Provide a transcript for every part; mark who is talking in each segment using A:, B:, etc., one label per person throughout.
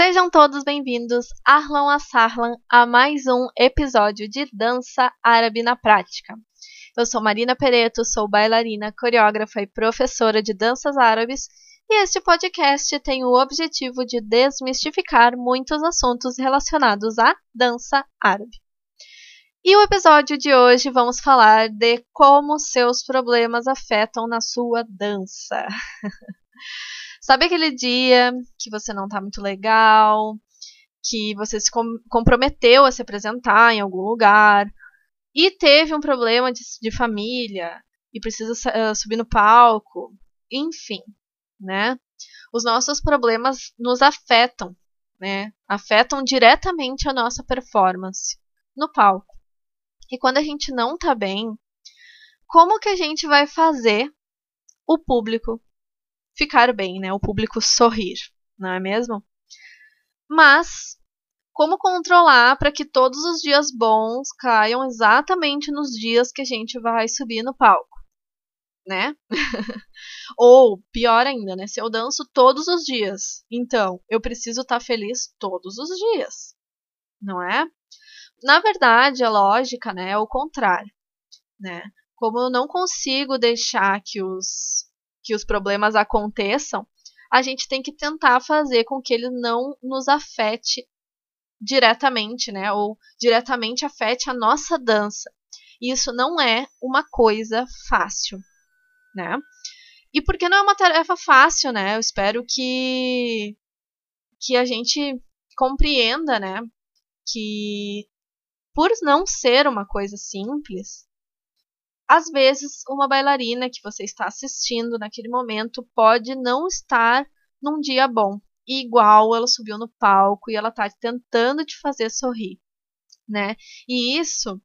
A: Sejam todos bem-vindos, Arlan Assarlan, a mais um episódio de Dança Árabe na Prática. Eu sou Marina Pereto, sou bailarina, coreógrafa e professora de danças árabes, e este podcast tem o objetivo de desmistificar muitos assuntos relacionados à dança árabe. E o episódio de hoje vamos falar de como seus problemas afetam na sua dança. Sabe aquele dia que você não tá muito legal, que você se com comprometeu a se apresentar em algum lugar e teve um problema de, de família e precisa uh, subir no palco, enfim, né? Os nossos problemas nos afetam, né? Afetam diretamente a nossa performance no palco. E quando a gente não tá bem, como que a gente vai fazer o público ficar bem, né? O público sorrir, não é mesmo? Mas como controlar para que todos os dias bons caiam exatamente nos dias que a gente vai subir no palco, né? Ou pior ainda, né? Se eu danço todos os dias, então eu preciso estar tá feliz todos os dias, não é? Na verdade, a lógica, né, é o contrário, né? Como eu não consigo deixar que os que os problemas aconteçam, a gente tem que tentar fazer com que ele não nos afete diretamente, né? Ou diretamente afete a nossa dança. Isso não é uma coisa fácil, né? E porque não é uma tarefa fácil, né? Eu espero que que a gente compreenda, né, que por não ser uma coisa simples, às vezes, uma bailarina que você está assistindo naquele momento pode não estar num dia bom. E igual ela subiu no palco e ela está tentando te fazer sorrir, né? E isso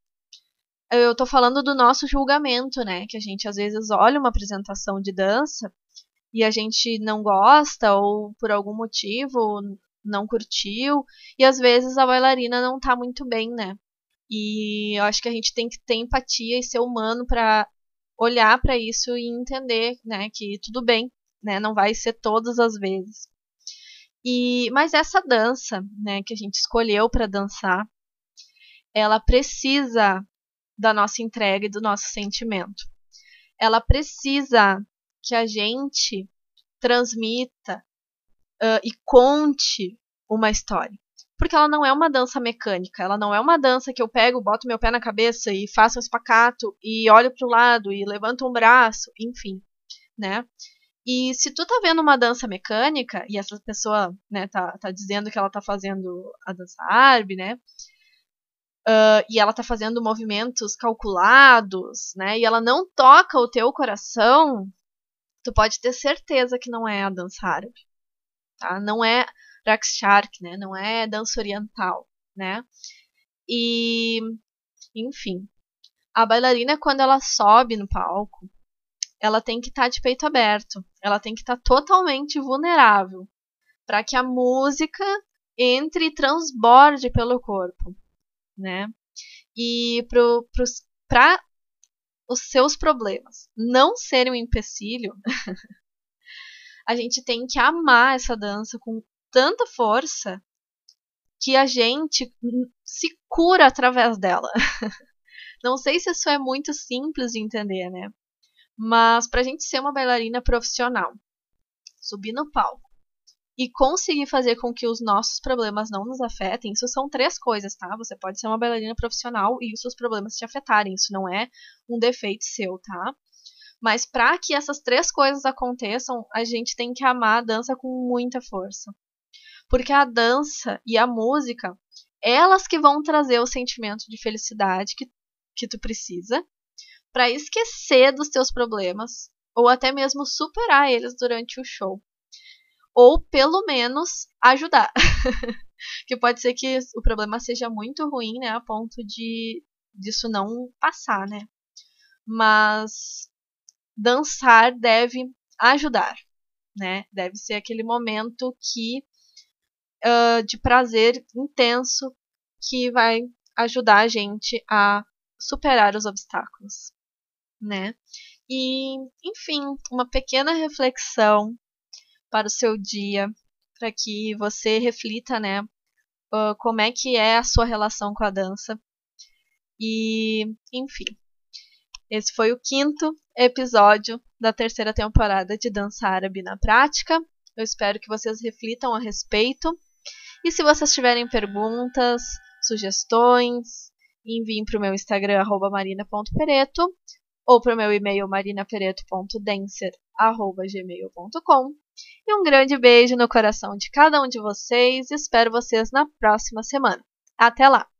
A: eu estou falando do nosso julgamento, né? Que a gente às vezes olha uma apresentação de dança e a gente não gosta ou por algum motivo não curtiu e às vezes a bailarina não está muito bem, né? E eu acho que a gente tem que ter empatia e ser humano para olhar para isso e entender, né, que tudo bem, né, não vai ser todas as vezes. E mas essa dança, né, que a gente escolheu para dançar, ela precisa da nossa entrega e do nosso sentimento. Ela precisa que a gente transmita uh, e conte uma história porque ela não é uma dança mecânica, ela não é uma dança que eu pego, boto meu pé na cabeça e faço um espacato e olho para o lado e levanto um braço, enfim, né? E se tu tá vendo uma dança mecânica e essa pessoa, né, tá, tá dizendo que ela tá fazendo a dança árabe, né? Uh, e ela tá fazendo movimentos calculados, né? E ela não toca o teu coração, tu pode ter certeza que não é a dança árabe, tá? Não é Rakshark, né? Não é dança oriental, né? E, enfim, a bailarina quando ela sobe no palco, ela tem que estar tá de peito aberto, ela tem que estar tá totalmente vulnerável para que a música entre e transborde pelo corpo, né? E para os seus problemas não serem um empecilho, a gente tem que amar essa dança com tanta força que a gente se cura através dela. Não sei se isso é muito simples de entender, né? Mas para a gente ser uma bailarina profissional, subir no palco e conseguir fazer com que os nossos problemas não nos afetem, isso são três coisas, tá? Você pode ser uma bailarina profissional e os seus problemas te afetarem, isso não é um defeito seu, tá? Mas para que essas três coisas aconteçam, a gente tem que amar a dança com muita força. Porque a dança e a música, elas que vão trazer o sentimento de felicidade que, que tu precisa para esquecer dos teus problemas ou até mesmo superar eles durante o show. Ou pelo menos ajudar. que pode ser que o problema seja muito ruim, né, a ponto de disso não passar, né? Mas dançar deve ajudar, né? Deve ser aquele momento que uh, de prazer intenso que vai ajudar a gente a superar os obstáculos, né? E, enfim, uma pequena reflexão para o seu dia, para que você reflita, né, uh, como é que é a sua relação com a dança. E, enfim, esse foi o quinto episódio da terceira temporada de Dança Árabe na Prática. Eu espero que vocês reflitam a respeito. E se vocês tiverem perguntas, sugestões, enviem para o meu Instagram, marina.pereto, ou para o meu e-mail, marinapereto.dancer.gmail.com. E um grande beijo no coração de cada um de vocês e espero vocês na próxima semana. Até lá!